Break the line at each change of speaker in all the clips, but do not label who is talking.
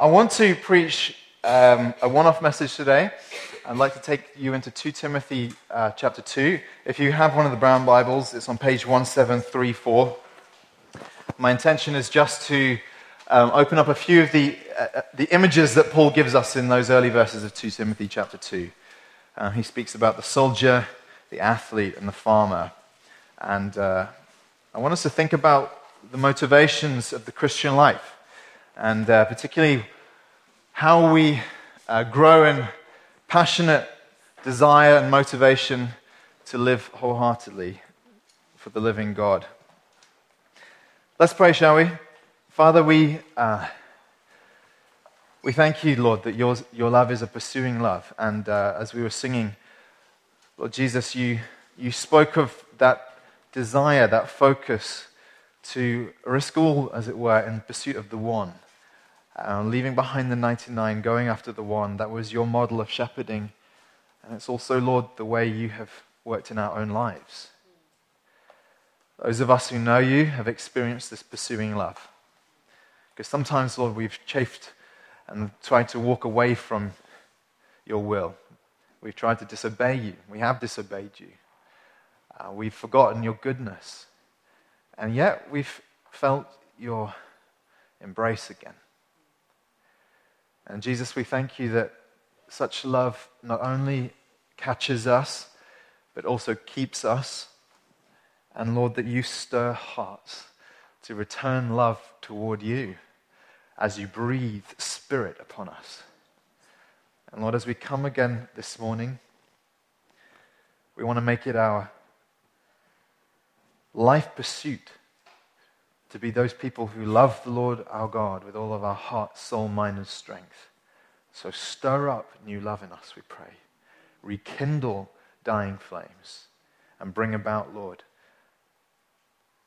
I want to preach um, a one off message today. I'd like to take you into 2 Timothy uh, chapter 2. If you have one of the brown Bibles, it's on page 1734. My intention is just to um, open up a few of the, uh, uh, the images that Paul gives us in those early verses of 2 Timothy chapter 2. Uh, he speaks about the soldier, the athlete, and the farmer. And uh, I want us to think about the motivations of the Christian life and uh, particularly how we uh, grow in passionate desire and motivation to live wholeheartedly for the living God. Let's pray, shall we? Father, we, uh, we thank you, Lord, that yours, your love is a pursuing love. And uh, as we were singing, Lord Jesus, you, you spoke of that desire, that focus to risk all, as it were, in pursuit of the one uh, leaving behind the 99, going after the one. That was your model of shepherding. And it's also, Lord, the way you have worked in our own lives. Those of us who know you have experienced this pursuing love. Because sometimes, Lord, we've chafed and tried to walk away from your will. We've tried to disobey you. We have disobeyed you. Uh, we've forgotten your goodness. And yet we've felt your embrace again. And Jesus, we thank you that such love not only catches us, but also keeps us. And Lord, that you stir hearts to return love toward you as you breathe spirit upon us. And Lord, as we come again this morning, we want to make it our life pursuit to be those people who love the Lord our God with all of our heart, soul, mind, and strength. So stir up new love in us, we pray. Rekindle dying flames and bring about, Lord,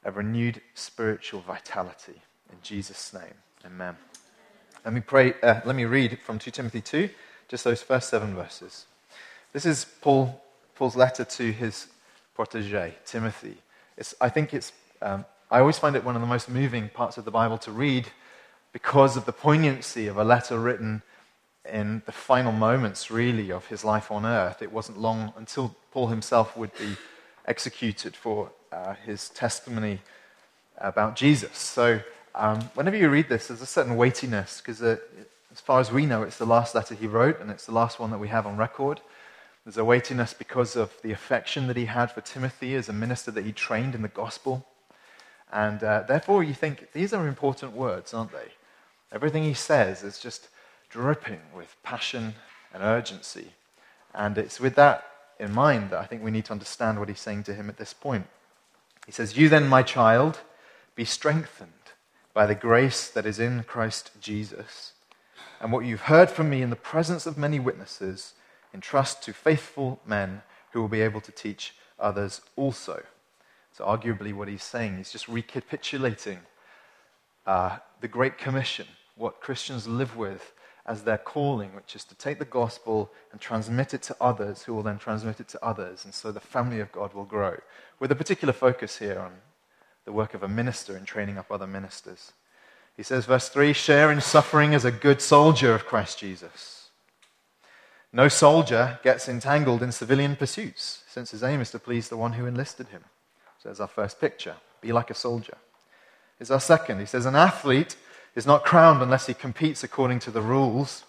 a renewed spiritual vitality. In Jesus' name, amen. Let me pray. Uh, let me read from 2 Timothy 2, just those first seven verses. This is Paul, Paul's letter to his protege, Timothy. It's, I think it's um, I always find it one of the most moving parts of the Bible to read because of the poignancy of a letter written in the final moments, really, of his life on earth. It wasn't long until Paul himself would be executed for uh, his testimony about Jesus. So, um, whenever you read this, there's a certain weightiness because, as far as we know, it's the last letter he wrote and it's the last one that we have on record. There's a weightiness because of the affection that he had for Timothy as a minister that he trained in the gospel. And uh, therefore, you think these are important words, aren't they? Everything he says is just dripping with passion and urgency. And it's with that in mind that I think we need to understand what he's saying to him at this point. He says, You then, my child, be strengthened by the grace that is in Christ Jesus. And what you've heard from me in the presence of many witnesses, entrust to faithful men who will be able to teach others also. So, arguably, what he's saying is just recapitulating uh, the Great Commission, what Christians live with as their calling, which is to take the gospel and transmit it to others, who will then transmit it to others. And so the family of God will grow, with a particular focus here on the work of a minister in training up other ministers. He says, verse 3 share in suffering as a good soldier of Christ Jesus. No soldier gets entangled in civilian pursuits, since his aim is to please the one who enlisted him. So there's our first picture. Be like a soldier. Is our second. He says, An athlete is not crowned unless he competes according to the rules.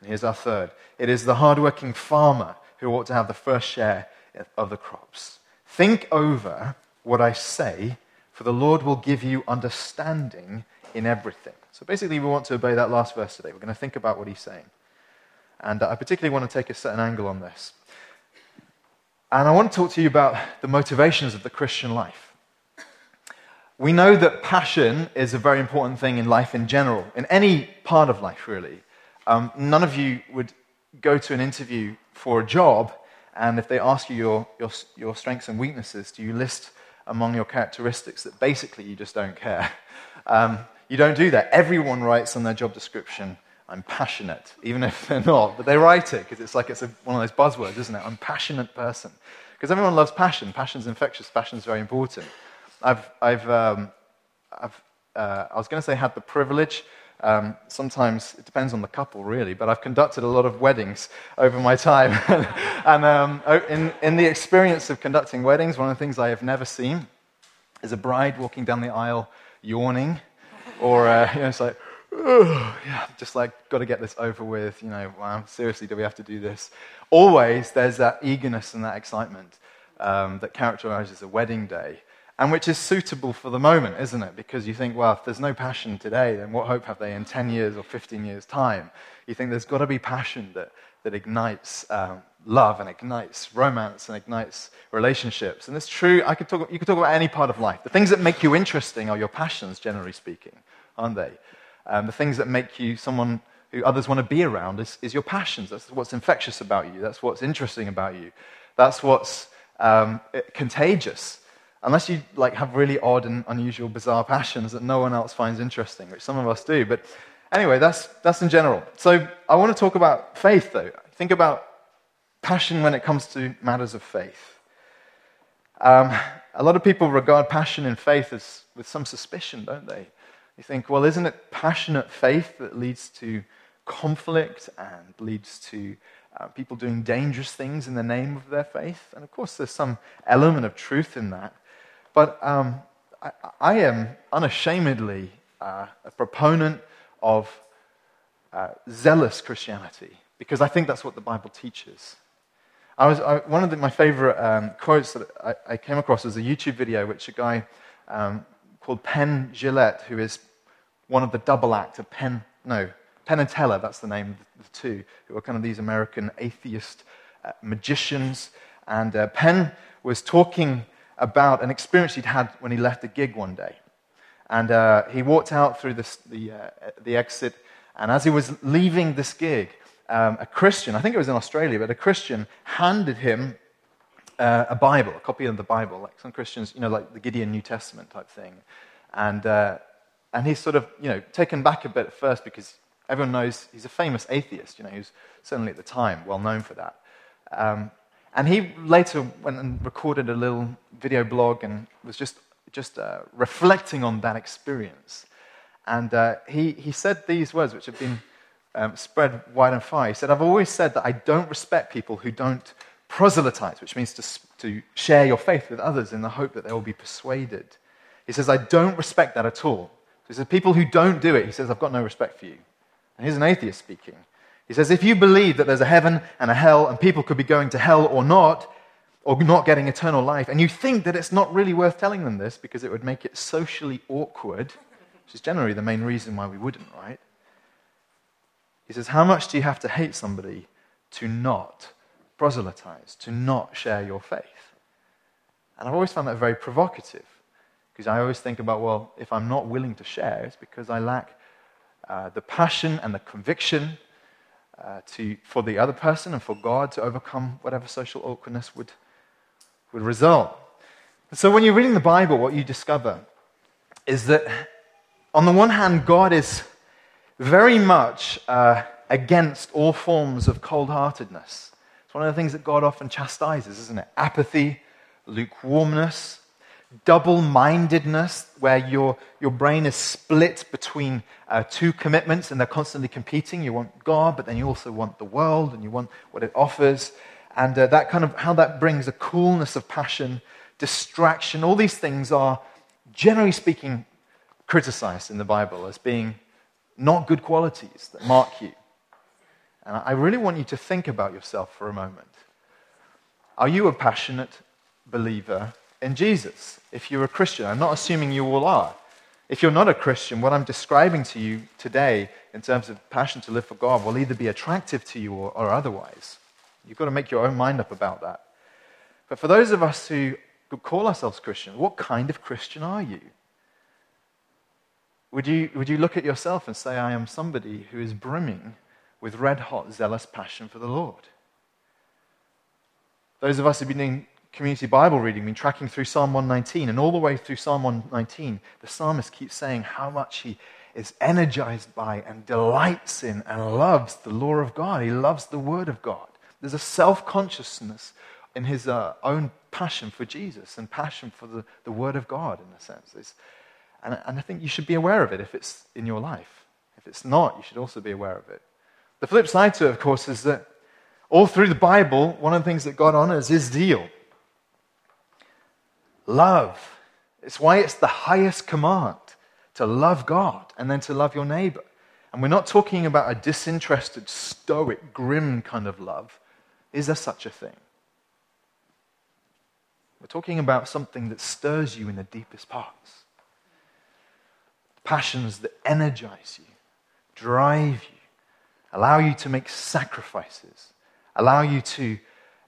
And here's our third. It is the hardworking farmer who ought to have the first share of the crops. Think over what I say, for the Lord will give you understanding in everything. So basically, we want to obey that last verse today. We're going to think about what he's saying. And uh, I particularly want to take a certain angle on this. And I want to talk to you about the motivations of the Christian life. We know that passion is a very important thing in life in general, in any part of life, really. Um, none of you would go to an interview for a job, and if they ask you your, your, your strengths and weaknesses, do you list among your characteristics that basically you just don't care? Um, you don't do that. Everyone writes on their job description, I'm passionate, even if they're not, but they write it because it's like it's a, one of those buzzwords, isn't it? I'm passionate person. Because everyone loves passion. Passion's infectious, passion's very important. I've, I've, um, I've uh, I was going to say had the privilege, Um, sometimes it depends on the couple, really, but I've conducted a lot of weddings over my time. and um, in, in the experience of conducting weddings, one of the things I have never seen is a bride walking down the aisle yawning, or uh, you know, it's like, yeah, just like, got to get this over with. You know, wow, seriously, do we have to do this? Always there's that eagerness and that excitement um, that characterizes a wedding day, and which is suitable for the moment, isn't it? Because you think, well, if there's no passion today, then what hope have they in 10 years or 15 years' time? You think there's got to be passion that, that ignites um, love and ignites romance and ignites relationships. And it's true, I could talk, you could talk about any part of life. The things that make you interesting are your passions, generally speaking, aren't they? Um, the things that make you someone who others want to be around is, is your passions. That's what's infectious about you. That's what's interesting about you. That's what's um, contagious. Unless you like have really odd and unusual, bizarre passions that no one else finds interesting, which some of us do. But anyway, that's, that's in general. So I want to talk about faith, though. Think about passion when it comes to matters of faith. Um, a lot of people regard passion in faith as with some suspicion, don't they? You think, well, isn't it passionate faith that leads to conflict and leads to uh, people doing dangerous things in the name of their faith? And of course, there's some element of truth in that. But um, I, I, am unashamedly uh, a proponent of uh, zealous Christianity because I think that's what the Bible teaches. I was, I, one of the, my favorite um, quotes that I, I, came across was a YouTube video which a guy um, called Penn Jillette, who is one of the double act of Penn, no, Penn and Teller, that's the name of the two, who are kind of these American atheist uh, magicians. And uh, Penn was talking about an experience he'd had when he left a gig one day. And uh, he walked out through the, uh, the exit, and as he was leaving this gig, um, a Christian, I think it was in Australia, but a Christian handed him uh, a Bible, a copy of the Bible, like some Christians, you know, like the Gideon New Testament type thing. And, uh, and he's sort of, you know, taken back a bit at first because everyone knows he's a famous atheist, you know, he was certainly at the time well known for that. Um, and he later went and recorded a little video blog and was just, just uh, reflecting on that experience. And uh, he, he said these words, which have been um, spread wide and far. He said, I've always said that I don't respect people who don't proselytize, which means to, to share your faith with others in the hope that they will be persuaded. He says, I don't respect that at all. So he says, people who don't do it, he says, I've got no respect for you. And here's an atheist speaking. He says, if you believe that there's a heaven and a hell and people could be going to hell or not, or not getting eternal life, and you think that it's not really worth telling them this because it would make it socially awkward, which is generally the main reason why we wouldn't, right? He says, How much do you have to hate somebody to not proselytize, to not share your faith? And I've always found that very provocative because I always think about, well, if I'm not willing to share, it's because I lack uh, the passion and the conviction uh, to, for the other person and for God to overcome whatever social awkwardness would, would result. And so when you're reading the Bible, what you discover is that, on the one hand, God is very much uh, against all forms of cold heartedness. It's one of the things that God often chastises, isn't it? Apathy, lukewarmness, double mindedness, where your, your brain is split between uh, two commitments and they're constantly competing. You want God, but then you also want the world and you want what it offers. And uh, that kind of how that brings a coolness of passion, distraction, all these things are, generally speaking, criticized in the Bible as being not good qualities that mark you. And I really want you to think about yourself for a moment. Are you a passionate believer in Jesus? If you're a Christian, I'm not assuming you all are. If you're not a Christian, what I'm describing to you today in terms of passion to live for God will either be attractive to you or, or otherwise. You've got to make your own mind up about that. But for those of us who call ourselves Christians, what kind of Christian are you? Would you, would you look at yourself and say, I am somebody who is brimming with red hot, zealous passion for the Lord? Those of us who've been doing community Bible reading, been tracking through Psalm 119, and all the way through Psalm 119, the psalmist keeps saying how much he is energized by and delights in and loves the law of God. He loves the Word of God. There's a self consciousness in his uh, own passion for Jesus and passion for the, the Word of God, in a sense. and, and I think you should be aware of it if it's in your life. If it's not, you should also be aware of it. The flip side to it, of course, is that all through the Bible, one of the things that God honors is zeal. Love. It's why it's the highest command to love God and then to love your neighbor. And we're not talking about a disinterested, stoic, grim kind of love. Is there such a thing? We're talking about something that stirs you in the deepest parts. Passions that energize you, drive you, allow you to make sacrifices, allow you to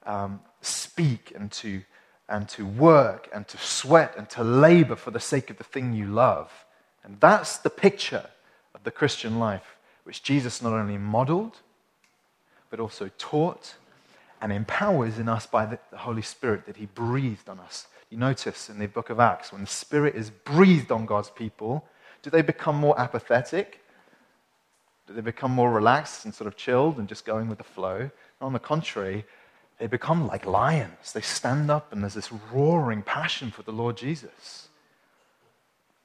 um, speak and to, and to work and to sweat and to labor for the sake of the thing you love. And that's the picture of the Christian life, which Jesus not only modeled, but also taught and empowers in us by the Holy Spirit that He breathed on us. You notice in the book of Acts, when the Spirit is breathed on God's people, do they become more apathetic? They become more relaxed and sort of chilled and just going with the flow? On the contrary, they become like lions. They stand up and there's this roaring passion for the Lord Jesus.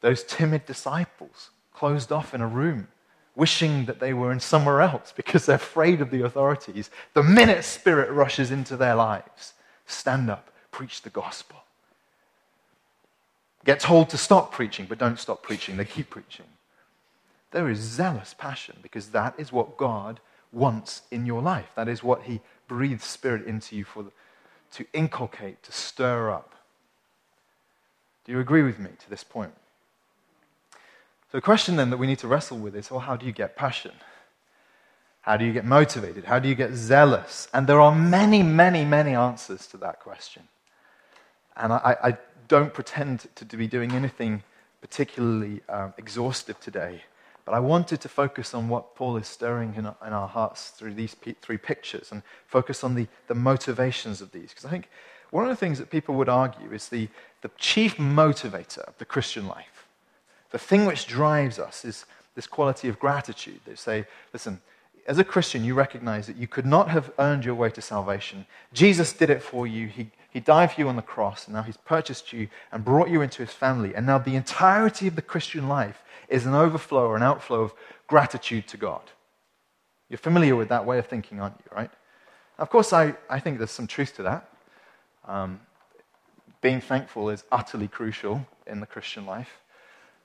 Those timid disciples closed off in a room, wishing that they were in somewhere else because they're afraid of the authorities. The minute Spirit rushes into their lives, stand up, preach the gospel. Get told to stop preaching, but don't stop preaching. They keep preaching. There is zealous passion because that is what God wants in your life. That is what He breathes Spirit into you for, to inculcate, to stir up. Do you agree with me to this point? So, the question then that we need to wrestle with is well, how do you get passion? How do you get motivated? How do you get zealous? And there are many, many, many answers to that question. And I, I don't pretend to be doing anything particularly um, exhaustive today. But I wanted to focus on what Paul is stirring in, our hearts through these three pictures and focus on the, the motivations of these. Because I think one of the things that people would argue is the, the chief motivator of the Christian life, the thing which drives us, is this quality of gratitude. They say, listen, as a Christian, you recognize that you could not have earned your way to salvation. Jesus did it for you. He, he died for you on the cross, and now He's purchased you and brought you into His family. And now the entirety of the Christian life is an overflow or an outflow of gratitude to God. You're familiar with that way of thinking, aren't you, right? Of course, I, I think there's some truth to that. Um, being thankful is utterly crucial in the Christian life.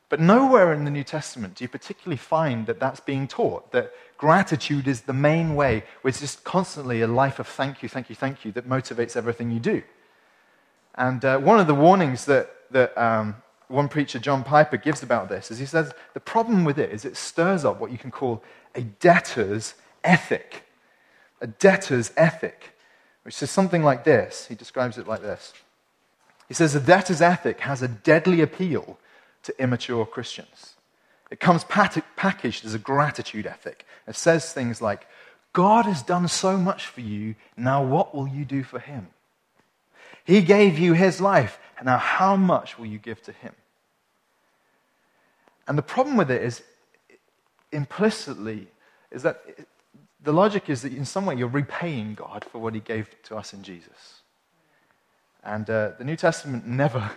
But nowhere in the New Testament do you particularly find that that's being taught, that gratitude is the main way, it's just constantly a life of thank you, thank you, thank you that motivates everything you do. And uh, one of the warnings that, that um, one preacher, John Piper, gives about this is he says the problem with it is it stirs up what you can call a debtor's ethic. A debtor's ethic, which is something like this. He describes it like this. He says a debtor's ethic has a deadly appeal to immature Christians. It comes packaged as a gratitude ethic. It says things like, God has done so much for you, now what will you do for him? He gave you his life. Now, how much will you give to him? And the problem with it is implicitly, is that the logic is that in some way you're repaying God for what he gave to us in Jesus. And uh, the New Testament never,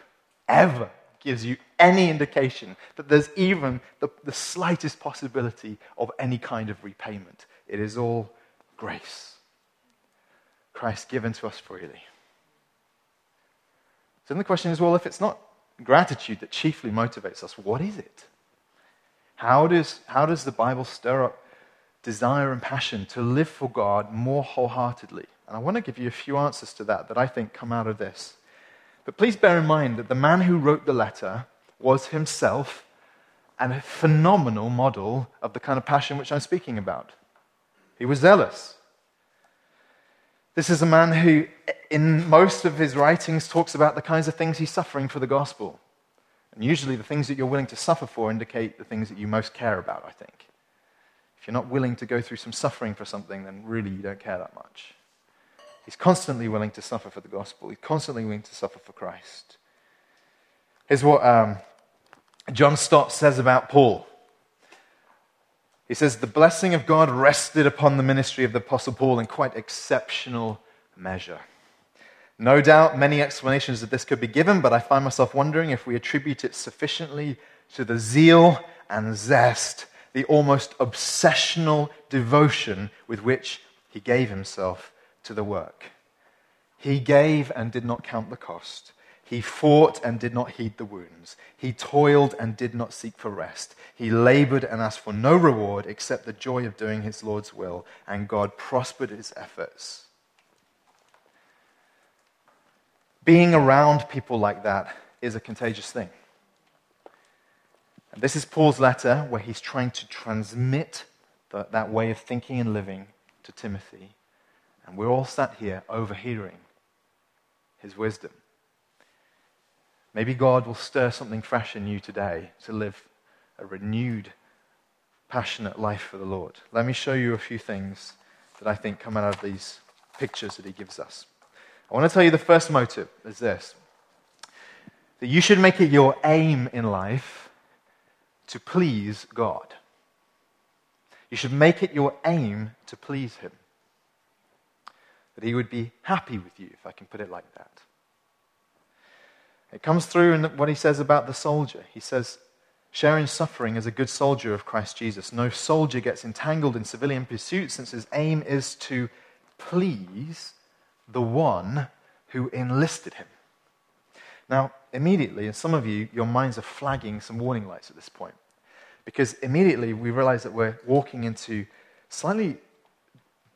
ever gives you any indication that there's even the, the slightest possibility of any kind of repayment. It is all grace. Christ given to us freely. So then the question is well, if it's not gratitude that chiefly motivates us, what is it? How does, how does the Bible stir up desire and passion to live for God more wholeheartedly? And I want to give you a few answers to that that I think come out of this. But please bear in mind that the man who wrote the letter was himself a phenomenal model of the kind of passion which I'm speaking about. He was zealous. This is a man who, in most of his writings, talks about the kinds of things he's suffering for the gospel. And usually, the things that you're willing to suffer for indicate the things that you most care about, I think. If you're not willing to go through some suffering for something, then really you don't care that much. He's constantly willing to suffer for the gospel, he's constantly willing to suffer for Christ. Here's what um, John Stott says about Paul. He says, The blessing of God rested upon the ministry of the Apostle Paul in quite exceptional measure. No doubt many explanations of this could be given, but I find myself wondering if we attribute it sufficiently to the zeal and zest, the almost obsessional devotion with which he gave himself to the work. He gave and did not count the cost. He fought and did not heed the wounds. He toiled and did not seek for rest. He labored and asked for no reward except the joy of doing his Lord's will, and God prospered his efforts. Being around people like that is a contagious thing. And this is Paul's letter where he's trying to transmit the, that way of thinking and living to Timothy. And we're all sat here overhearing his wisdom. Maybe God will stir something fresh in you today to live a renewed, passionate life for the Lord. Let me show you a few things that I think come out of these pictures that he gives us. I want to tell you the first motive is this that you should make it your aim in life to please God. You should make it your aim to please Him. That He would be happy with you, if I can put it like that. It comes through in what he says about the soldier. He says, sharing suffering as a good soldier of Christ Jesus. No soldier gets entangled in civilian pursuits since his aim is to please the one who enlisted him. Now, immediately, and some of you, your minds are flagging some warning lights at this point. Because immediately we realize that we're walking into slightly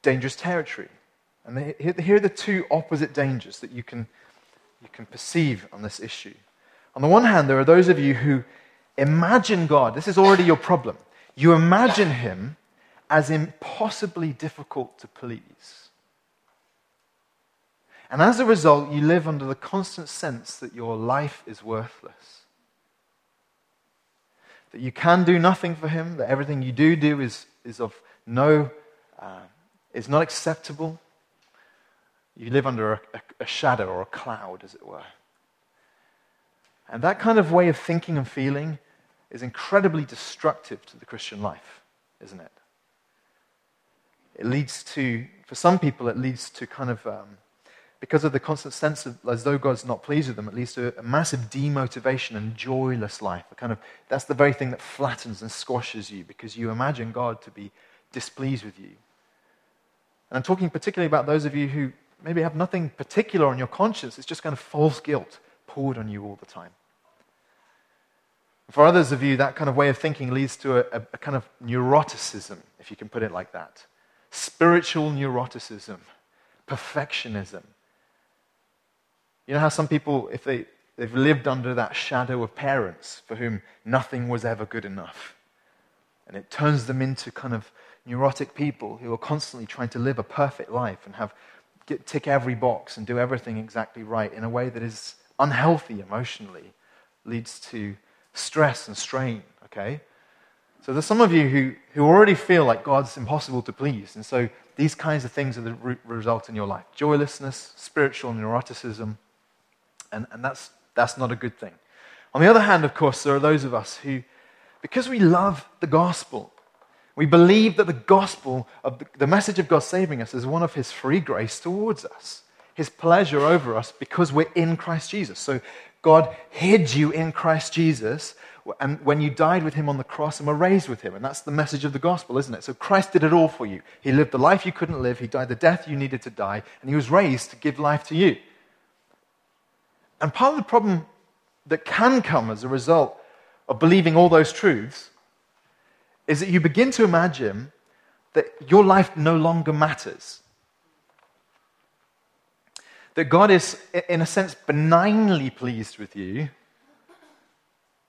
dangerous territory. And here are the two opposite dangers that you can you can perceive on this issue. On the one hand, there are those of you who imagine God, this is already your problem. You imagine Him as impossibly difficult to please. And as a result, you live under the constant sense that your life is worthless. That you can do nothing for Him, that everything you do do is, is of no, uh, is not acceptable, you live under a, a, shadow or a cloud, as it were. And that kind of way of thinking and feeling is incredibly destructive to the Christian life, isn't it? It leads to, for some people, it leads to kind of, um, because of the constant sense of as though God's not pleased with them, it leads to a massive demotivation and joyless life. A kind of, that's the very thing that flattens and squashes you because you imagine God to be displeased with you. And I'm talking particularly about those of you who maybe have nothing particular on your conscience. It's just kind of false guilt poured on you all the time. For others of you, that kind of way of thinking leads to a, a, a kind of neuroticism, if you can put it like that. Spiritual neuroticism, perfectionism. You know how some people, if they, they've lived under that shadow of parents for whom nothing was ever good enough, and it turns them into kind of neurotic people who are constantly trying to live a perfect life and have get, tick every box and do everything exactly right in a way that is unhealthy emotionally, leads to stress and strain, okay? So there's some of you who, who already feel like God's impossible to please. And so these kinds of things are the re- result in your life joylessness, spiritual neuroticism, and, and that's, that's not a good thing. On the other hand, of course, there are those of us who, because we love the gospel, we believe that the gospel of the, the message of God saving us is one of his free grace towards us, his pleasure over us because we're in Christ Jesus. So God hid you in Christ Jesus and when you died with him on the cross and were raised with him. And that's the message of the gospel, isn't it? So Christ did it all for you. He lived the life you couldn't live, he died the death you needed to die, and he was raised to give life to you. And part of the problem that can come as a result of believing all those truths is that you begin to imagine that your life no longer matters. That God is, in a sense, benignly pleased with you,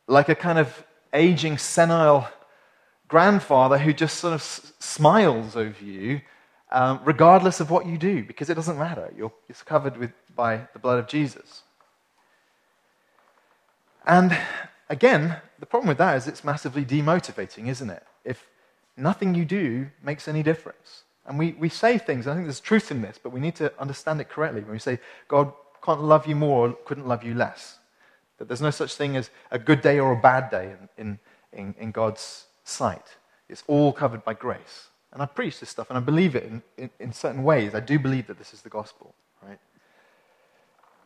like a kind of aging, senile grandfather who just sort of s- smiles over you, um, regardless of what you do, because it doesn't matter. You're, you're covered with, by the blood of Jesus. And again, the problem with that is it's massively demotivating, isn't it? if nothing you do makes any difference. And we, we say things, I think there's truth in this, but we need to understand it correctly. When we say, God can't love you more or couldn't love you less, that there's no such thing as a good day or a bad day in, in, in God's sight. It's all covered by grace. And I preach this stuff and I believe it in, in, in certain ways. I do believe that this is the gospel, right?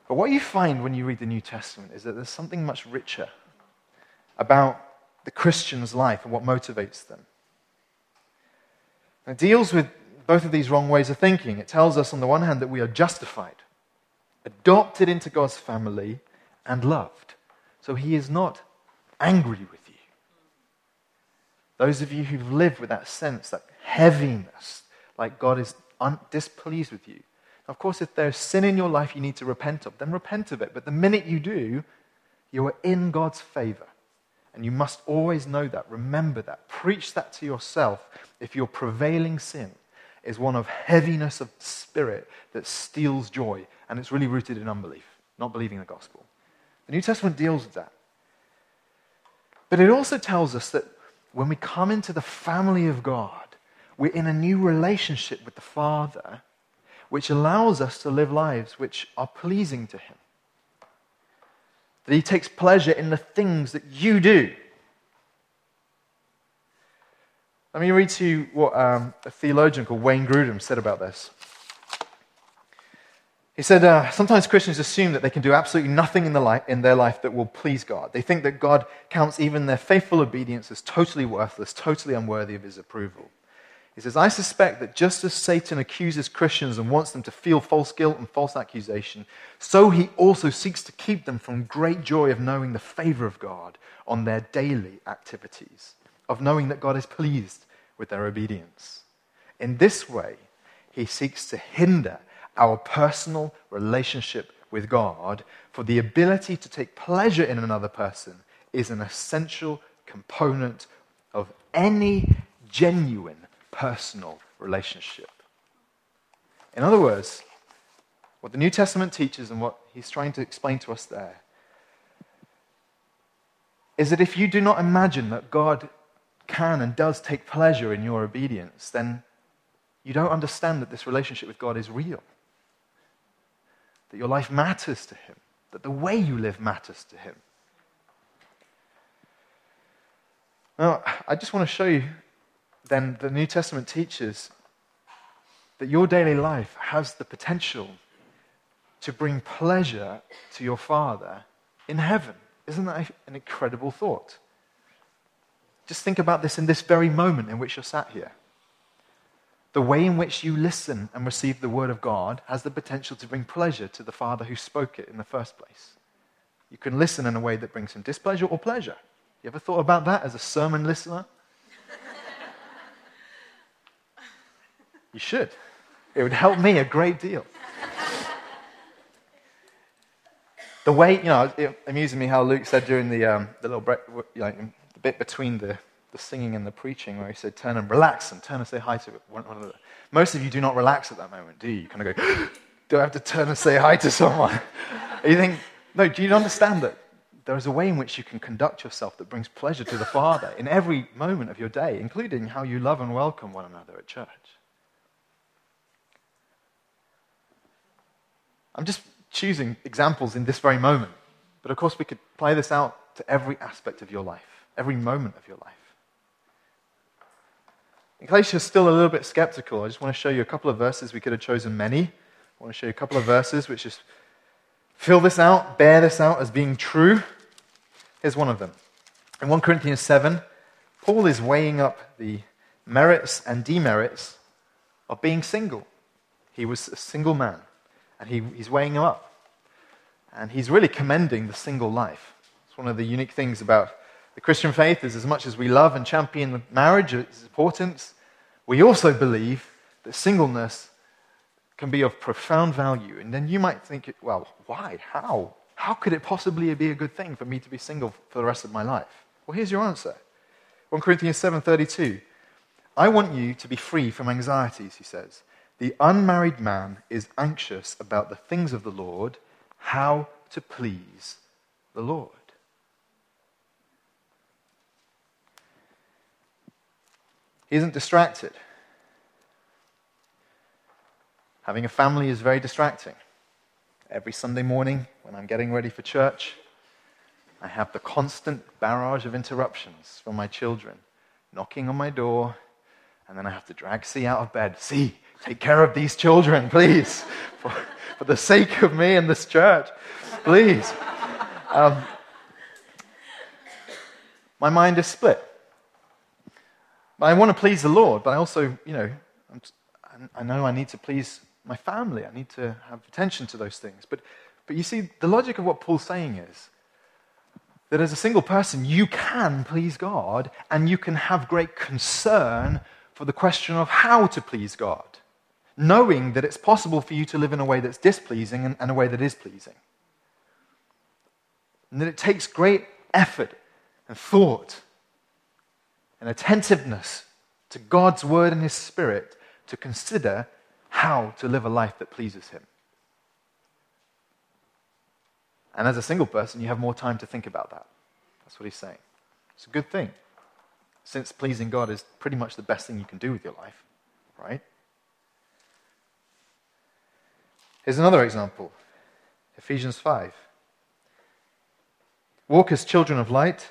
But what you find when you read the New Testament is that there's something much richer about the Christian's life and what motivates them. It deals with both of these wrong ways of thinking. It tells us, on the one hand, that we are justified, adopted into God's family, and loved. So he is not angry with you. Those of you who've lived with that sense, that heaviness, like God is un- displeased with you. Of course, if there's sin in your life you need to repent of, then repent of it. But the minute you do, you are in God's favor. And you must always know that. Remember that. Preach that to yourself if your prevailing sin is one of heaviness of spirit that steals joy. And it's really rooted in unbelief, not believing the gospel. The New Testament deals with that. But it also tells us that when we come into the family of God, we're in a new relationship with the Father, which allows us to live lives which are pleasing to Him. That He takes pleasure in the things that you do. Let me read to you what um, a theologian called Wayne Grudem said about this. He said, uh, Sometimes Christians assume that they can do absolutely nothing in, the li- in their life that will please God. They think that God counts even their faithful obedience as totally worthless, totally unworthy of his approval. He says, I suspect that just as Satan accuses Christians and wants them to feel false guilt and false accusation, so he also seeks to keep them from great joy of knowing the favor of God on their daily activities, of knowing that God is pleased with their obedience. In this way, he seeks to hinder our personal relationship with God, for the ability to take pleasure in another person is an essential component of any genuine personal relationship. In other words, what the New Testament teaches and what he's trying to explain to us there is that if you do not imagine that God can and does take pleasure in your obedience, then you don't understand that this relationship with God is real that your life matters to Him, that the way you live matters to Him. Now, I just want to show you then the New Testament teaches that your daily life has the potential to bring pleasure to your Father in heaven. Isn't that an incredible thought? Just think about this in this very moment in which you're sat here. The way in which you listen and receive the word of God has the potential to bring pleasure to the Father who spoke it in the first place. You can listen in a way that brings him displeasure or pleasure. You ever thought about that as a sermon listener? You should. It would help me a great deal. the way, you know, it amuses me how Luke said during the, um, the little break, you know, the bit between the the singing and the preaching where he said, turn and relax and turn and say hi to one another. Most of you do not relax at that moment, do you? You kind of go, do I have to turn and say hi to someone? you think, no, do you understand that there is a way in which you can conduct yourself that brings pleasure to the Father in every moment of your day, including how you love and welcome one another at church? I'm just choosing examples in this very moment. But of course, we could play this out to every aspect of your life, every moment of your life. In case you're still a little bit skeptical, I just want to show you a couple of verses. We could have chosen many. I want to show you a couple of verses which just fill this out, bear this out as being true. Here's one of them. In 1 Corinthians 7, Paul is weighing up the merits and demerits of being single. He was a single man, and he, he's weighing them up. And he's really commending the single life. It's one of the unique things about the Christian faith is as much as we love and champion marriage, its importance, we also believe that singleness can be of profound value. And then you might think, well, why? How? How could it possibly be a good thing for me to be single for the rest of my life? Well, here's your answer. 1 Corinthians 7:32. I want you to be free from anxieties, he says. The unmarried man is anxious about the things of the Lord, how to please the Lord. He isn't distracted. Having a family is very distracting. Every Sunday morning, when I'm getting ready for church, I have the constant barrage of interruptions from my children knocking on my door, and then I have to drag C out of bed. C, take care of these children, please, for, for the sake of me and this church, please. Um, my mind is split. But I want to please the Lord, but I also, you know, I'm, I know I need to please my family. I need to have attention to those things. But, but you see, the logic of what Paul's saying is that as a single person, you can please God and you can have great concern for the question of how to please God, knowing that it's possible for you to live in a way that's displeasing and, and a way that is pleasing. And that it takes great effort and thought and attentiveness to God's word and his spirit to consider how to live a life that pleases him. And as a single person, you have more time to think about that. That's what he's saying. It's a good thing, since pleasing God is pretty much the best thing you can do with your life, right? Here's another example Ephesians 5. Walk as children of light,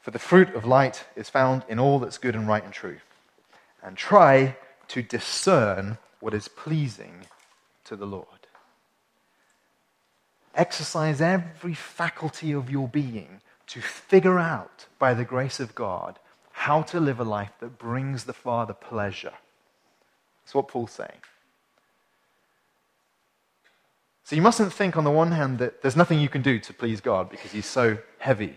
for the fruit of light is found in all that's good and right and true. And try to discern what is pleasing to the Lord. Exercise every faculty of your being to figure out, by the grace of God, how to live a life that brings the Father pleasure. That's what Paul's saying. So you mustn't think, on the one hand, that there's nothing you can do to please God because he's so heavy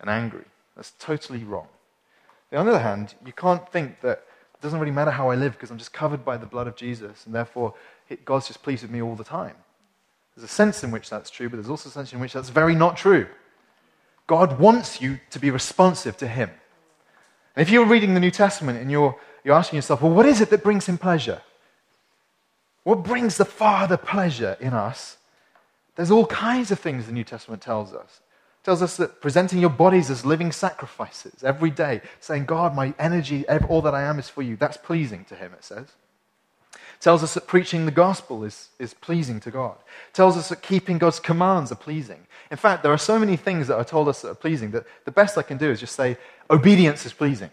and angry. That's totally wrong. On the other hand, you can't think that it doesn't really matter how I live because I'm just covered by the blood of Jesus, and therefore God's just pleased with me all the time. There's a sense in which that's true, but there's also a sense in which that's very not true. God wants you to be responsive to Him. And if you're reading the New Testament and you're, you're asking yourself, well, what is it that brings Him pleasure? What brings the Father pleasure in us? There's all kinds of things the New Testament tells us. It tells us that presenting your bodies as living sacrifices every day, saying, God, my energy, all that I am is for you, that's pleasing to Him, it says. It tells us that preaching the gospel is, is pleasing to God. It tells us that keeping God's commands are pleasing. In fact, there are so many things that are told us that are pleasing that the best I can do is just say, obedience is pleasing.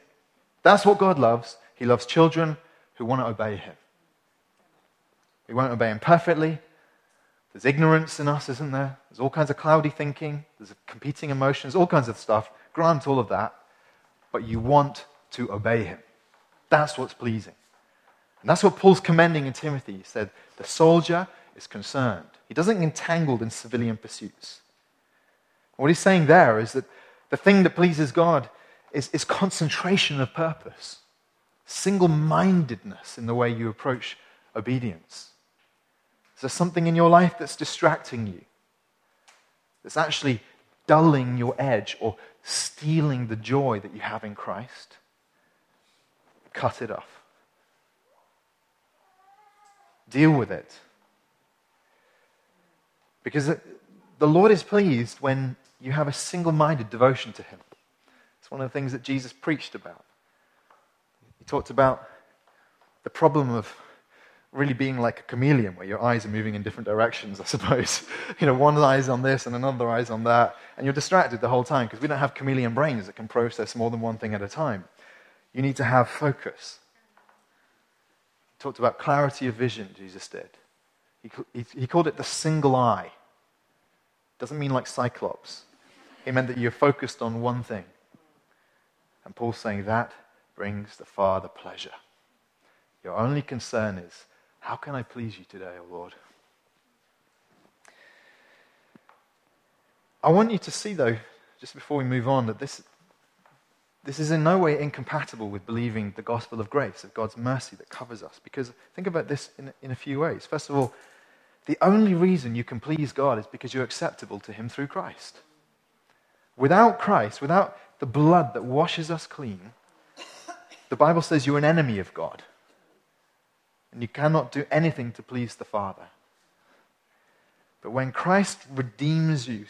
That's what God loves. He loves children who want to obey Him. We won't obey Him perfectly, there's ignorance in us, isn't there? There's all kinds of cloudy thinking, there's competing emotions, all kinds of stuff. Grant all of that, but you want to obey him. That's what's pleasing. And that's what Paul's commending in Timothy. He said, The soldier is concerned. He doesn't get entangled in civilian pursuits. What he's saying there is that the thing that pleases God is, is concentration of purpose, single mindedness in the way you approach obedience. Is there something in your life that's distracting you? That's actually dulling your edge or stealing the joy that you have in Christ? Cut it off. Deal with it. Because the Lord is pleased when you have a single minded devotion to Him. It's one of the things that Jesus preached about. He talked about the problem of really being like a chameleon where your eyes are moving in different directions, I suppose. you know, one eye's on this and another eye's on that, and you're distracted the whole time because we don't have chameleon brains that can process more than one thing at a time. You need to have focus. He talked about clarity of vision, Jesus did. He, he, he called it the single eye. Doesn't mean like Cyclops. He meant that you're focused on one thing. And Paul's saying that brings the Father pleasure. Your only concern is how can I please you today, O oh Lord? I want you to see, though, just before we move on, that this, this is in no way incompatible with believing the gospel of grace, of God's mercy that covers us. Because think about this in, in a few ways. First of all, the only reason you can please God is because you're acceptable to Him through Christ. Without Christ, without the blood that washes us clean, the Bible says you're an enemy of God and you cannot do anything to please the Father. But when Christ redeems you,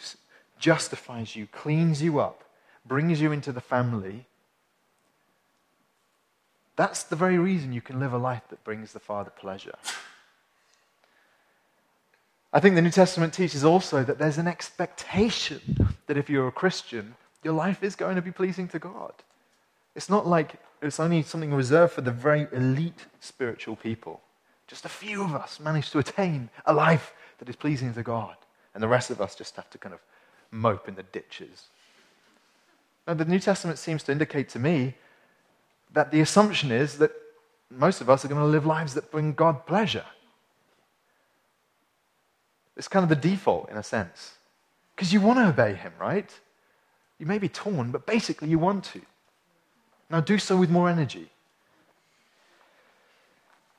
justifies you, cleans you up, brings you into the family, that's the very reason you can live a life that brings the Father pleasure. I think the New Testament teaches also that there's an expectation that if you're a Christian, your life is going to be pleasing to God. It's not like it's only something reserved for the very elite spiritual people. Just a few of us manage to attain a life that is pleasing to God, and the rest of us just have to kind of mope in the ditches. Now, the New Testament seems to indicate to me that the assumption is that most of us are going to live lives that bring God pleasure. It's kind of the default in a sense. Because you want to obey Him, right? You may be torn, but basically you want to. Now do so with more energy.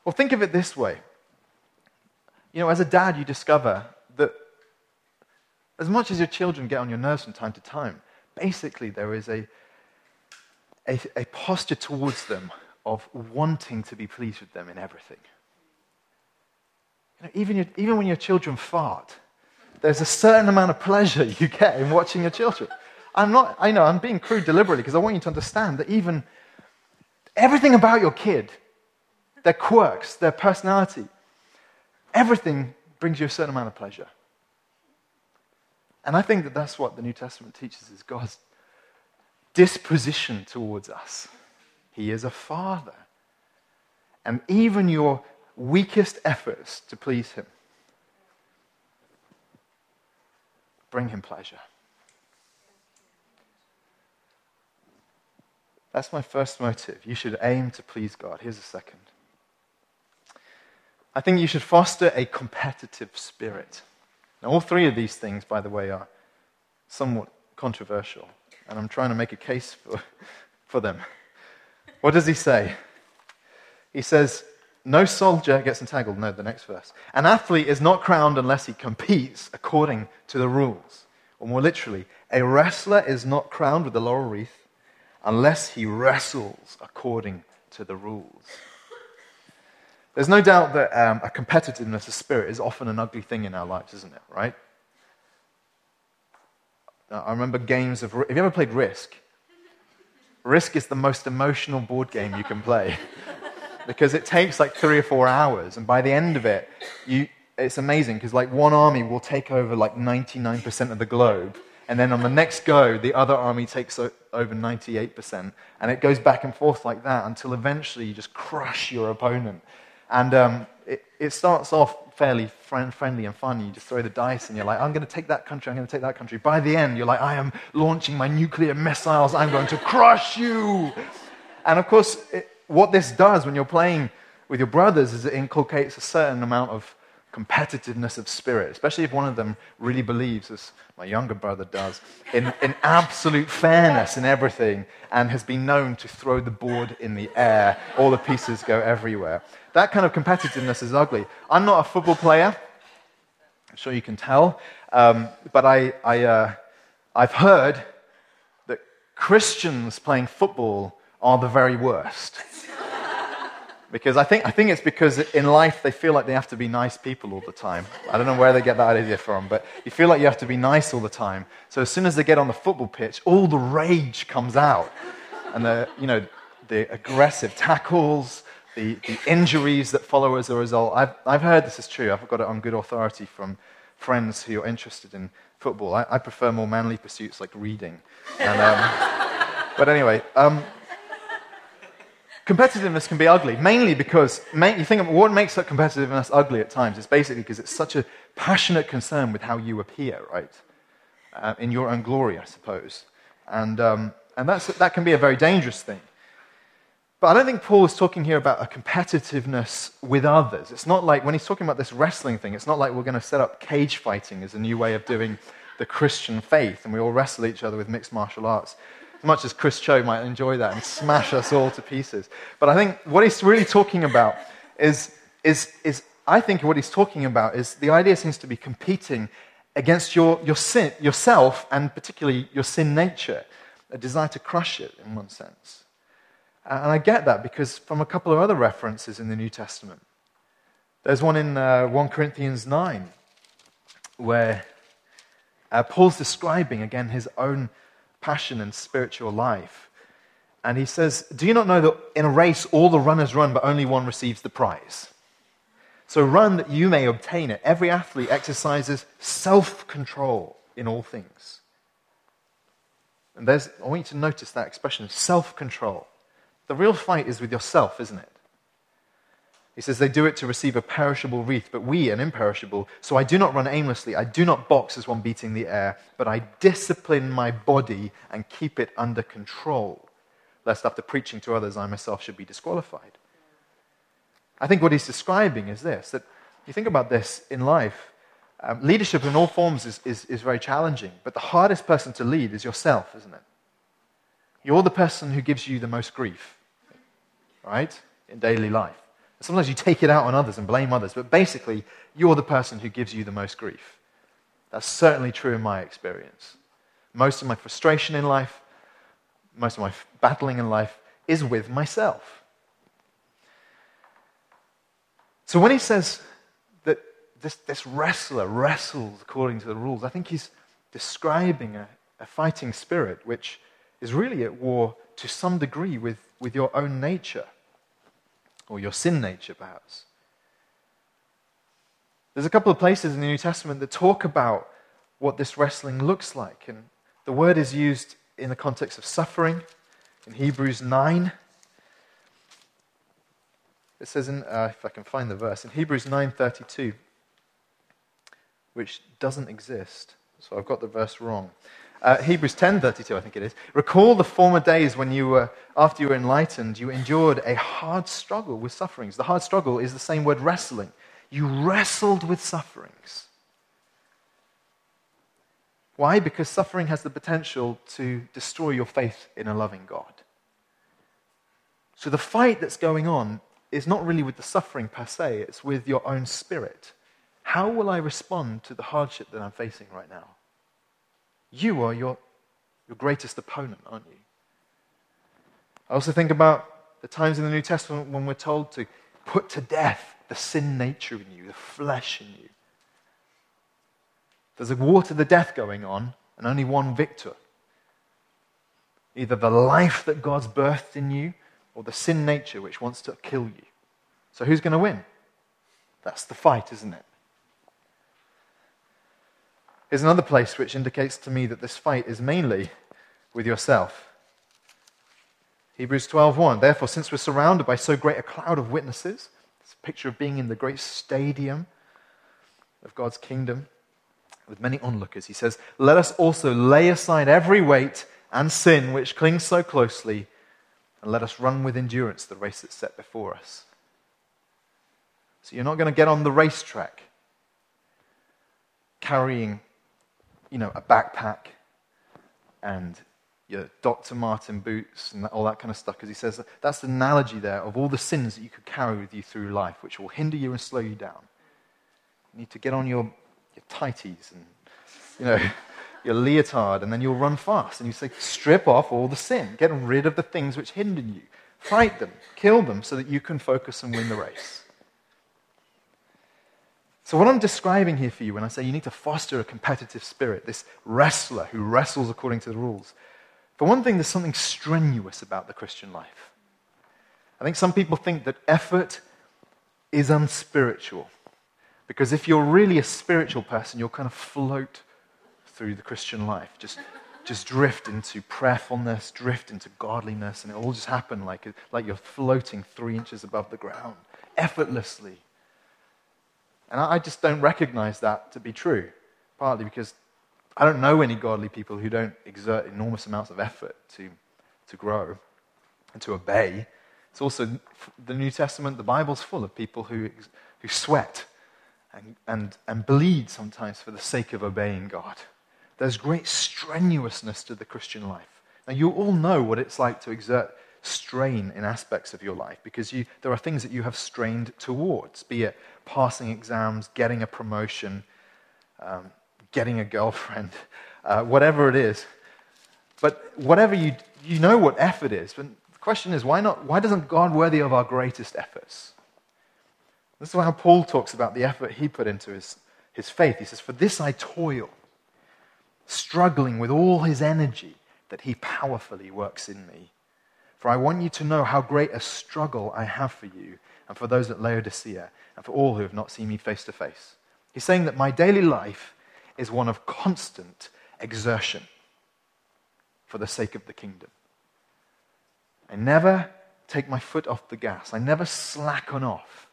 Well, think of it this way. You know, as a dad, you discover that as much as your children get on your nerves from time to time, basically there is a, a, a posture towards them of wanting to be pleased with them in everything. You know, even, your, even when your children fart, there's a certain amount of pleasure you get in watching your children. I'm not, I know, I'm being crude deliberately because I want you to understand that even everything about your kid, their quirks, their personality, everything brings you a certain amount of pleasure. And I think that that's what the New Testament teaches is God's disposition towards us. He is a father. And even your weakest efforts to please him bring him pleasure. That's my first motive. You should aim to please God. Here's a second. I think you should foster a competitive spirit. Now, all three of these things, by the way, are somewhat controversial, and I'm trying to make a case for, for them. What does he say? He says, No soldier gets entangled. No, the next verse. An athlete is not crowned unless he competes according to the rules. Or more literally, a wrestler is not crowned with the laurel wreath unless he wrestles according to the rules. There's no doubt that um, a competitiveness of spirit is often an ugly thing in our lives, isn't it? Right? I remember games of. Have you ever played Risk? Risk is the most emotional board game you can play because it takes like three or four hours, and by the end of it, you, it's amazing because like one army will take over like 99% of the globe, and then on the next go, the other army takes over 98%, and it goes back and forth like that until eventually you just crush your opponent and um, it, it, starts off fairly friend, friendly and fun. You just throw the dice and you're like, I'm going to take that country, I'm going to take that country. By the end, you're like, I am launching my nuclear missiles, I'm going to crush you. And of course, it, what this does when you're playing with your brothers is it inculcates a certain amount of competitiveness of spirit, especially if one of them really believes, as my younger brother does, in, in absolute fairness in everything and has been known to throw the board in the air. All the pieces go everywhere. That kind of competitiveness is ugly. I'm not a football player. I'm sure you can tell. Um, but I, I, uh, I've heard that Christians playing football are the very worst. Because I think, I think it's because in life they feel like they have to be nice people all the time. I don't know where they get that idea from, but you feel like you have to be nice all the time. So as soon as they get on the football pitch, all the rage comes out. And the, you know, the aggressive tackles, the, the injuries that follow as a result. I've, I've heard this is true. I've got it on good authority from friends who are interested in football. I, I prefer more manly pursuits like reading. And, um, but anyway, um, competitiveness can be ugly, mainly because you think what makes that competitiveness ugly at times is basically because it's such a passionate concern with how you appear, right? Uh, in your own glory, I suppose. And, um, and that's, that can be a very dangerous thing. But I don't think Paul is talking here about a competitiveness with others. It's not like, when he's talking about this wrestling thing, it's not like we're going to set up cage fighting as a new way of doing the Christian faith and we all wrestle each other with mixed martial arts. As much as Chris Cho might enjoy that and smash us all to pieces. But I think what he's really talking about is, is, is I think what he's talking about is the idea seems to be competing against your, your sin, yourself and particularly your sin nature, a desire to crush it in one sense. And I get that because from a couple of other references in the New Testament. There's one in uh, 1 Corinthians 9 where uh, Paul's describing again his own passion and spiritual life. And he says, Do you not know that in a race all the runners run, but only one receives the prize? So run that you may obtain it. Every athlete exercises self control in all things. And there's, I want you to notice that expression self control. The real fight is with yourself, isn't it? He says they do it to receive a perishable wreath, but we an imperishable. So I do not run aimlessly. I do not box as one beating the air, but I discipline my body and keep it under control, lest after preaching to others, I myself should be disqualified. I think what he's describing is this that you think about this in life, um, leadership in all forms is, is, is very challenging, but the hardest person to lead is yourself, isn't it? You're the person who gives you the most grief, right, in daily life. Sometimes you take it out on others and blame others, but basically, you're the person who gives you the most grief. That's certainly true in my experience. Most of my frustration in life, most of my battling in life is with myself. So when he says that this, this wrestler wrestles according to the rules, I think he's describing a, a fighting spirit which is really at war to some degree with, with your own nature, or your sin nature, perhaps. There's a couple of places in the New Testament that talk about what this wrestling looks like. And the word is used in the context of suffering in Hebrews 9. It says, in, uh, if I can find the verse, in Hebrews 9.32, which doesn't exist. So I've got the verse wrong. Uh, Hebrews 10:32, I think it is. Recall the former days when you were, after you were enlightened, you endured a hard struggle with sufferings. The hard struggle is the same word wrestling. You wrestled with sufferings. Why? Because suffering has the potential to destroy your faith in a loving God. So the fight that's going on is not really with the suffering per se, it's with your own spirit. How will I respond to the hardship that I'm facing right now? You are your, your greatest opponent, aren't you? I also think about the times in the New Testament when we're told to put to death the sin nature in you, the flesh in you. There's a war to the death going on, and only one victor. Either the life that God's birthed in you, or the sin nature which wants to kill you. So who's going to win? That's the fight, isn't it? Here's another place which indicates to me that this fight is mainly with yourself. Hebrews 12:1 Therefore since we're surrounded by so great a cloud of witnesses it's a picture of being in the great stadium of God's kingdom with many onlookers he says let us also lay aside every weight and sin which clings so closely and let us run with endurance the race that's set before us. So you're not going to get on the racetrack carrying you know, a backpack and your Dr. Martin boots and all that kind of stuff, because he says that that's the analogy there of all the sins that you could carry with you through life, which will hinder you and slow you down. You need to get on your, your tighties and, you know, your leotard, and then you'll run fast. And you say, strip off all the sin, get rid of the things which hinder you, fight them, kill them, so that you can focus and win the race. So, what I'm describing here for you when I say you need to foster a competitive spirit, this wrestler who wrestles according to the rules, for one thing, there's something strenuous about the Christian life. I think some people think that effort is unspiritual. Because if you're really a spiritual person, you'll kind of float through the Christian life, just, just drift into prayerfulness, drift into godliness, and it all just happen like, like you're floating three inches above the ground, effortlessly. And I just don't recognize that to be true, partly because I don't know any godly people who don't exert enormous amounts of effort to, to grow and to obey. It's also the New Testament, the Bible's full of people who, who sweat and, and, and bleed sometimes for the sake of obeying God. There's great strenuousness to the Christian life. Now, you all know what it's like to exert strain in aspects of your life because you, there are things that you have strained towards, be it passing exams, getting a promotion, um, getting a girlfriend, uh, whatever it is. But whatever you, you know what effort is. But the question is, why, not, why doesn't God worthy of our greatest efforts? This is how Paul talks about the effort he put into his, his faith. He says, For this I toil, struggling with all his energy that he powerfully works in me. For I want you to know how great a struggle I have for you and for those at Laodicea and for all who have not seen me face to face. He's saying that my daily life is one of constant exertion for the sake of the kingdom. I never take my foot off the gas, I never slacken off.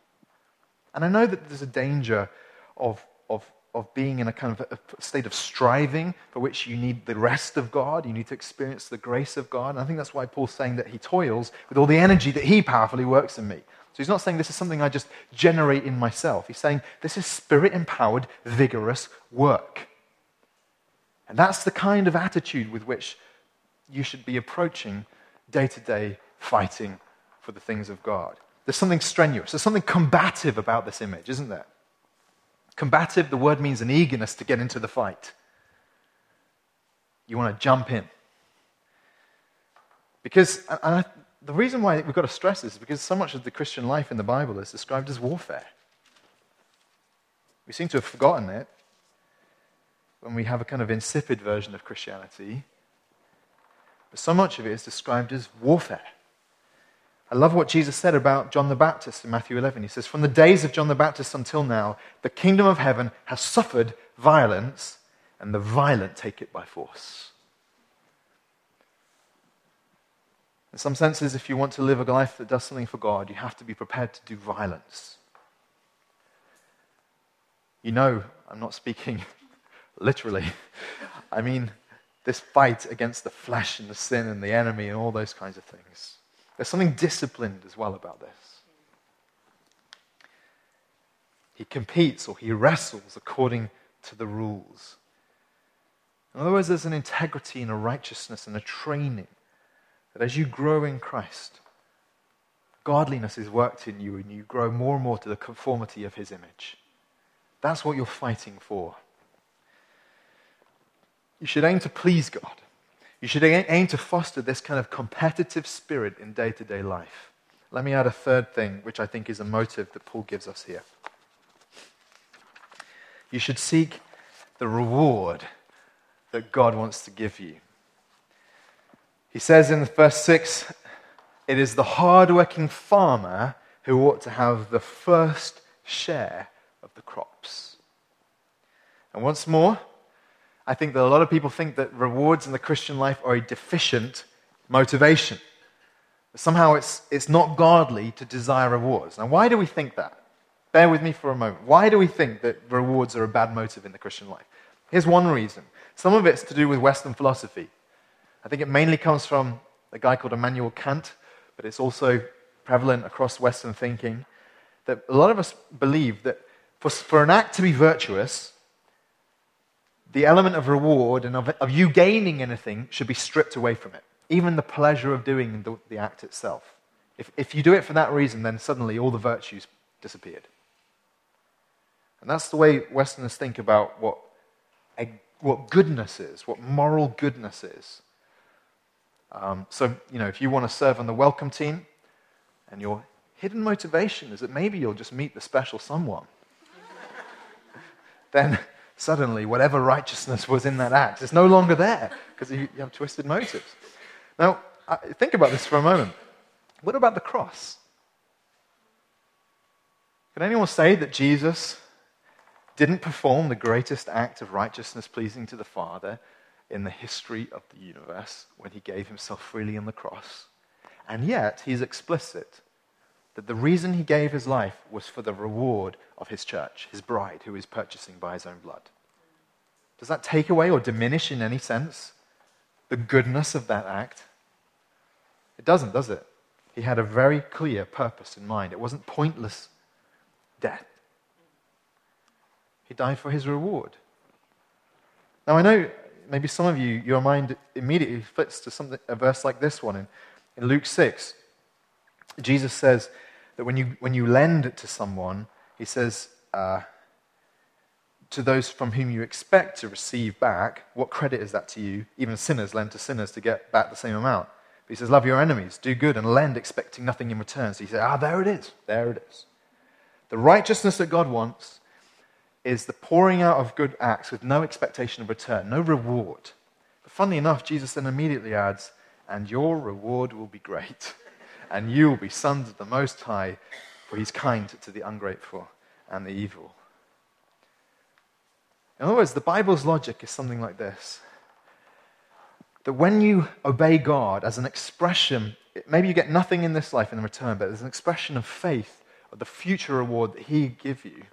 And I know that there's a danger of, of of being in a kind of a state of striving for which you need the rest of God. You need to experience the grace of God. And I think that's why Paul's saying that he toils with all the energy that he powerfully works in me. So he's not saying this is something I just generate in myself. He's saying this is spirit empowered, vigorous work. And that's the kind of attitude with which you should be approaching day to day fighting for the things of God. There's something strenuous, there's something combative about this image, isn't there? Combative, the word means an eagerness to get into the fight. You want to jump in. Because, I, the reason why we've got to stress this is because so much of the Christian life in the Bible is described as warfare. We seem to have forgotten it when we have a kind of insipid version of Christianity. But so much of it is described as warfare. I love what Jesus said about John the Baptist in Matthew 11. He says, From the days of John the Baptist until now, the kingdom of heaven has suffered violence, and the violent take it by force. In some senses, if you want to live a life that does something for God, you have to be prepared to do violence. You know, I'm not speaking literally. I mean, this fight against the flesh and the sin and the enemy and all those kinds of things. There's something disciplined as well about this. He competes or he wrestles according to the rules. In other words, there's an integrity and a righteousness and a training that as you grow in Christ, godliness is worked in you and you grow more and more to the conformity of his image. That's what you're fighting for. You should aim to please God. You should aim to foster this kind of competitive spirit in day to day life. Let me add a third thing, which I think is a motive that Paul gives us here. You should seek the reward that God wants to give you. He says in verse 6 it is the hardworking farmer who ought to have the first share of the crops. And once more, I think that a lot of people think that rewards in the Christian life are a deficient motivation. Somehow it's, it's not godly to desire rewards. Now, why do we think that? Bear with me for a moment. Why do we think that rewards are a bad motive in the Christian life? Here's one reason. Some of it's to do with Western philosophy. I think it mainly comes from a guy called Immanuel Kant, but it's also prevalent across Western thinking that a lot of us believe that for, for an act to be virtuous, the element of reward and of, of you gaining anything should be stripped away from it. Even the pleasure of doing the, the act itself. If, if you do it for that reason, then suddenly all the virtues disappeared. And that's the way Westerners think about what, a, what goodness is, what moral goodness is. Um, so, you know, if you want to serve on the welcome team, and your hidden motivation is that maybe you'll just meet the special someone, then suddenly whatever righteousness was in that act is no longer there because you, have twisted motives. Now, think about this for a moment. What about the cross? Can anyone say that Jesus didn't perform the greatest act of righteousness pleasing to the Father in the history of the universe when he gave himself freely on the cross? And yet, he's explicit that the reason he gave his life was for the reward of his church, his bride, who is purchasing by his own blood. Does that take away or diminish in any sense the goodness of that act? It doesn't, does it? He had a very clear purpose in mind. It wasn't pointless death. He died for his reward. Now, I know maybe some of you, your mind immediately fits to something, a verse like this one in, in Luke 6. Jesus says that when you, when you lend it to someone, he says, uh, to those from whom you expect to receive back, what credit is that to you? Even sinners lend to sinners to get back the same amount. But he says, Love your enemies, do good, and lend expecting nothing in return. So he says, Ah, there it is. There it is. The righteousness that God wants is the pouring out of good acts with no expectation of return, no reward. But funnily enough, Jesus then immediately adds, And your reward will be great, and you will be sons of the Most High, for he's kind to the ungrateful and the evil. In other words, the Bible's logic is something like this that when you obey God as an expression, maybe you get nothing in this life in return, but as an expression of faith of the future reward that He give you,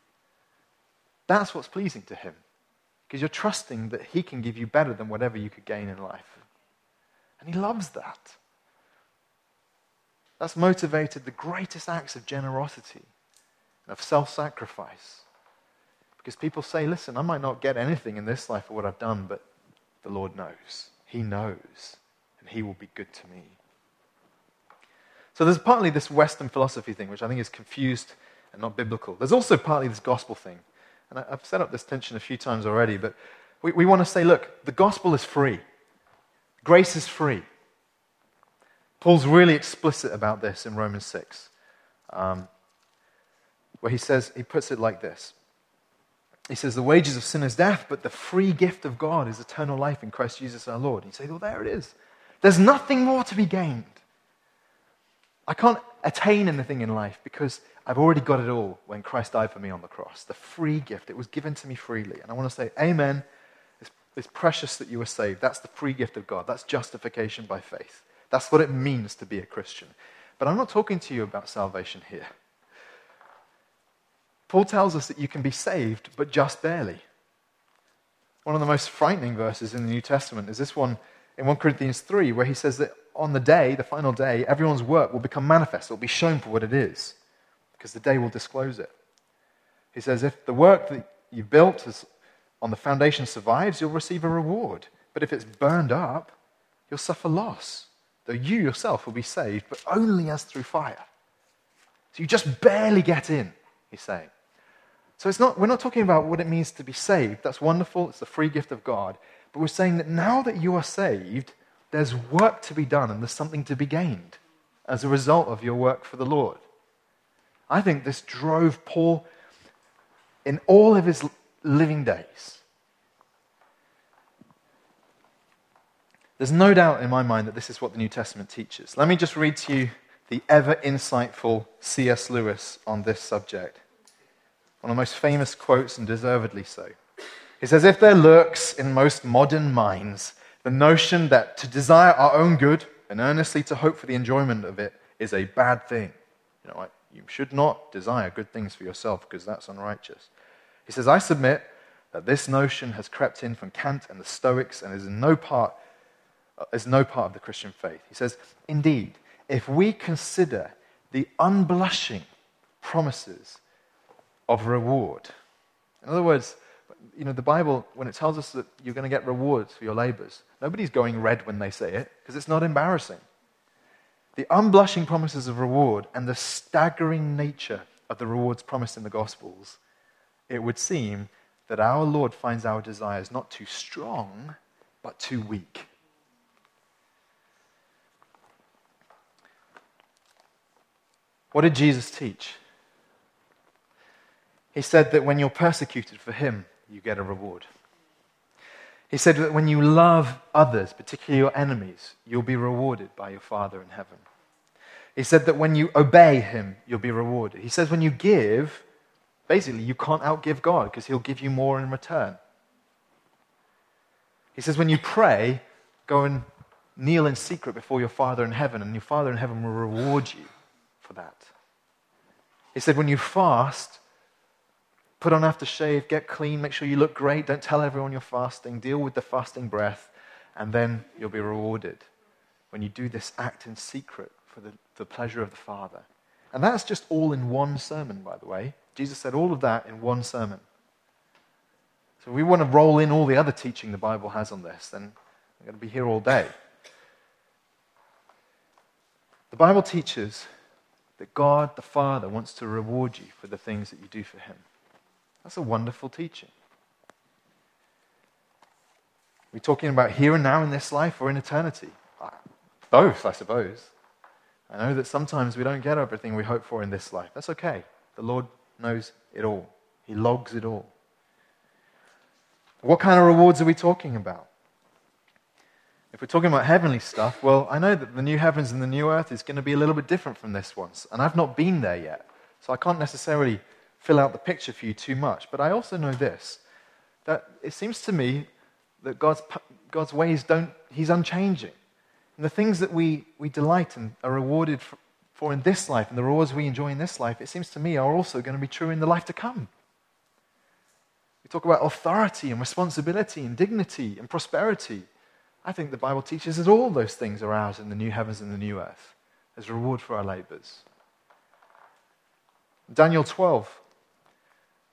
That's what's pleasing to Him. Because you're trusting that He can give you better than whatever you could gain in life. And He loves that. That's motivated the greatest acts of generosity, of self sacrifice. Because people say, listen, I might not get anything in this life for what I've done, but the Lord knows. He knows, and He will be good to me. So there's partly this Western philosophy thing, which I think is confused and not biblical. There's also partly this gospel thing. And I've set up this tension a few times already, but we, we want to say, look, the gospel is free, grace is free. Paul's really explicit about this in Romans 6, um, where he says, he puts it like this. He says, The wages of sin is death, but the free gift of God is eternal life in Christ Jesus our Lord. And you say, Well, there it is. There's nothing more to be gained. I can't attain anything in life because I've already got it all when Christ died for me on the cross. The free gift. It was given to me freely. And I want to say, Amen. It's, it's precious that you were saved. That's the free gift of God. That's justification by faith. That's what it means to be a Christian. But I'm not talking to you about salvation here. Paul tells us that you can be saved, but just barely. One of the most frightening verses in the New Testament is this one in 1 Corinthians 3, where he says that on the day, the final day, everyone's work will become manifest. It will be shown for what it is, because the day will disclose it. He says, if the work that you've built on the foundation survives, you'll receive a reward. But if it's burned up, you'll suffer loss, though you yourself will be saved, but only as through fire. So you just barely get in, he's saying. So it's not, we're not talking about what it means to be saved. That's wonderful, it's the free gift of God. But we're saying that now that you are saved, there's work to be done and there's something to be gained as a result of your work for the Lord. I think this drove Paul in all of his living days. There's no doubt in my mind that this is what the New Testament teaches. Let me just read to you the ever insightful C.S. Lewis on this subject. One of the most famous quotes, and deservedly so. He says, If there lurks in most modern minds the notion that to desire our own good and earnestly to hope for the enjoyment of it is a bad thing. You know, you should not desire good things for yourself because that's unrighteous. He says, I submit that this notion has crept in from Kant and the Stoics and is in no part, is no part of the Christian faith. He says, Indeed, if we consider the unblushing promises of reward, in other words, you know, the Bible, when it tells us that you're going to get rewards for your labors, nobody's going red when they say it because it's not embarrassing. The unblushing promises of reward and the staggering nature of the rewards promised in the Gospels, it would seem that our Lord finds our desires not too strong, but too weak. What did Jesus teach? He said that when you're persecuted for him, you get a reward. He said that when you love others, particularly your enemies, you'll be rewarded by your Father in heaven. He said that when you obey him, you'll be rewarded. He says when you give, basically, you can't outgive God because he'll give you more in return. He says when you pray, go and kneel in secret before your Father in heaven, and your Father in heaven will reward you for that. He said when you fast, Put on aftershave, get clean, make sure you look great. Don't tell everyone you're fasting. Deal with the fasting breath, and then you'll be rewarded when you do this act in secret for the, the pleasure of the Father. And that's just all in one sermon, by the way. Jesus said all of that in one sermon. So we want to roll in all the other teaching the Bible has on this, then we're going to be here all day. The Bible teaches that God the Father wants to reward you for the things that you do for Him. That's a wonderful teaching. We're we talking about here and now in this life or in eternity? Uh, both, I suppose. I know that sometimes we don't get everything we hope for in this life. That's okay. The Lord knows it all, He logs it all. What kind of rewards are we talking about? If we're talking about heavenly stuff, well, I know that the new heavens and the new earth is going to be a little bit different from this one. And I've not been there yet. So I can't necessarily fill out the picture for you too much. But I also know this that it seems to me that God's, God's ways don't, He's unchanging. And the things that we, we delight and are rewarded for, for in this life and the rewards we enjoy in this life, it seems to me are also going to be true in the life to come. We talk about authority and responsibility and dignity and prosperity. I think the Bible teaches that all those things are ours in the new heavens and the new earth as reward for our labors. Daniel 12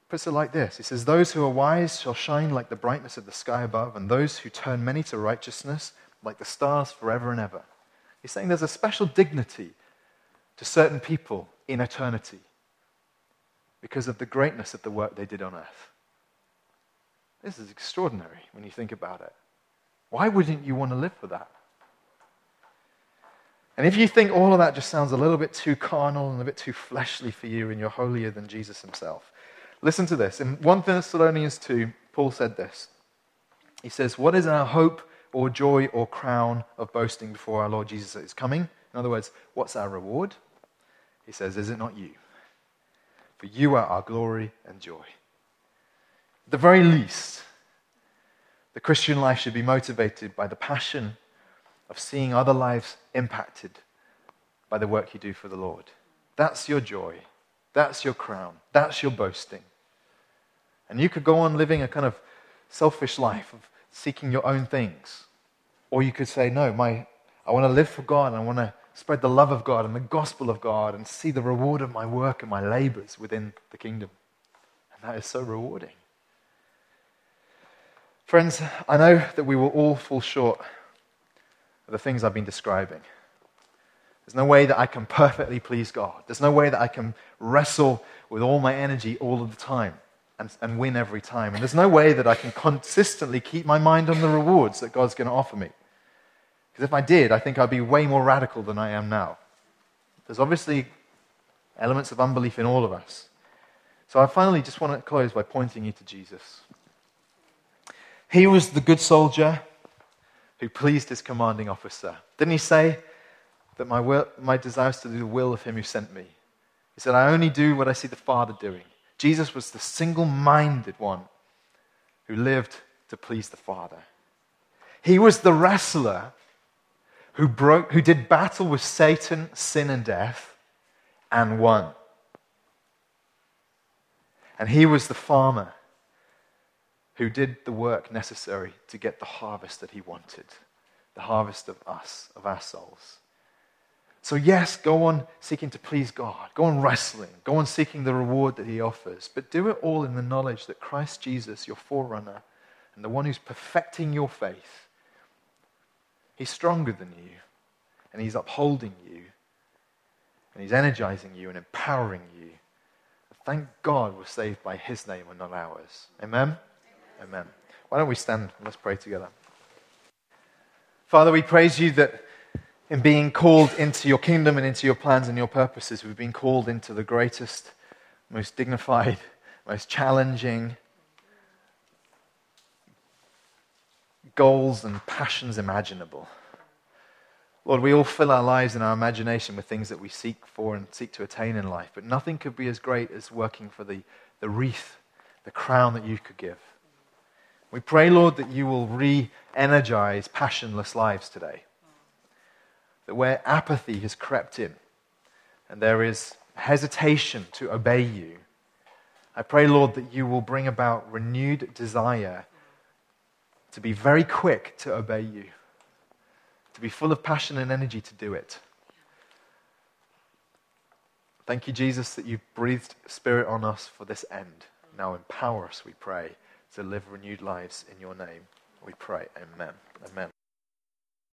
puts it like this He says, Those who are wise shall shine like the brightness of the sky above, and those who turn many to righteousness like the stars forever and ever. He's saying there's a special dignity to certain people in eternity because of the greatness of the work they did on earth. This is extraordinary when you think about it. Why wouldn't you want to live for that? And if you think all of that just sounds a little bit too carnal and a bit too fleshly for you and you're holier than Jesus himself, listen to this. In 1 Thessalonians 2, Paul said this. He says, What is our hope or joy or crown of boasting before our Lord Jesus is coming? In other words, what's our reward? He says, Is it not you? For you are our glory and joy. At the very least, the Christian life should be motivated by the passion of seeing other lives impacted by the work you do for the Lord. That's your joy. That's your crown. That's your boasting. And you could go on living a kind of selfish life of seeking your own things. Or you could say, No, my, I want to live for God. I want to spread the love of God and the gospel of God and see the reward of my work and my labors within the kingdom. And that is so rewarding. Friends, I know that we will all fall short of the things I've been describing. There's no way that I can perfectly please God. There's no way that I can wrestle with all my energy all of the time and, and win every time. And there's no way that I can consistently keep my mind on the rewards that God's going to offer me. Because if I did, I think I'd be way more radical than I am now. There's obviously elements of unbelief in all of us. So I finally just want to close by pointing you to Jesus. He was the good soldier who pleased his commanding officer. Didn't he say that my, will, my desire is to do the will of him who sent me? He said, I only do what I see the Father doing. Jesus was the single minded one who lived to please the Father. He was the wrestler who, broke, who did battle with Satan, sin, and death and won. And he was the farmer who did the work necessary to get the harvest that he wanted the harvest of us, of our souls. So, yes, go on seeking to please God, go on wrestling, go on seeking the reward that he offers, but do it all in the knowledge that Christ Jesus, your forerunner, and the one who's perfecting your faith, he's stronger than you, and he's upholding you, and he's energizing you and empowering you. Thank God we're saved by his name and not ours. Amen? Amen. Why don't we stand and let's pray together? Father, we praise you that in being called into your kingdom and into your plans and your purposes, we've been called into the greatest, most dignified, most challenging goals and passions imaginable. Lord, we all fill our lives and our imagination with things that we seek for and seek to attain in life, but nothing could be as great as working for the, the wreath, the crown that you could give. We pray, Lord, that you will re energize passionless lives today. That where apathy has crept in and there is hesitation to obey you, I pray, Lord, that you will bring about renewed desire to be very quick to obey you, to be full of passion and energy to do it. Thank you, Jesus, that you breathed Spirit on us for this end. Now empower us, we pray to live renewed lives in your name. We pray. Amen. Amen.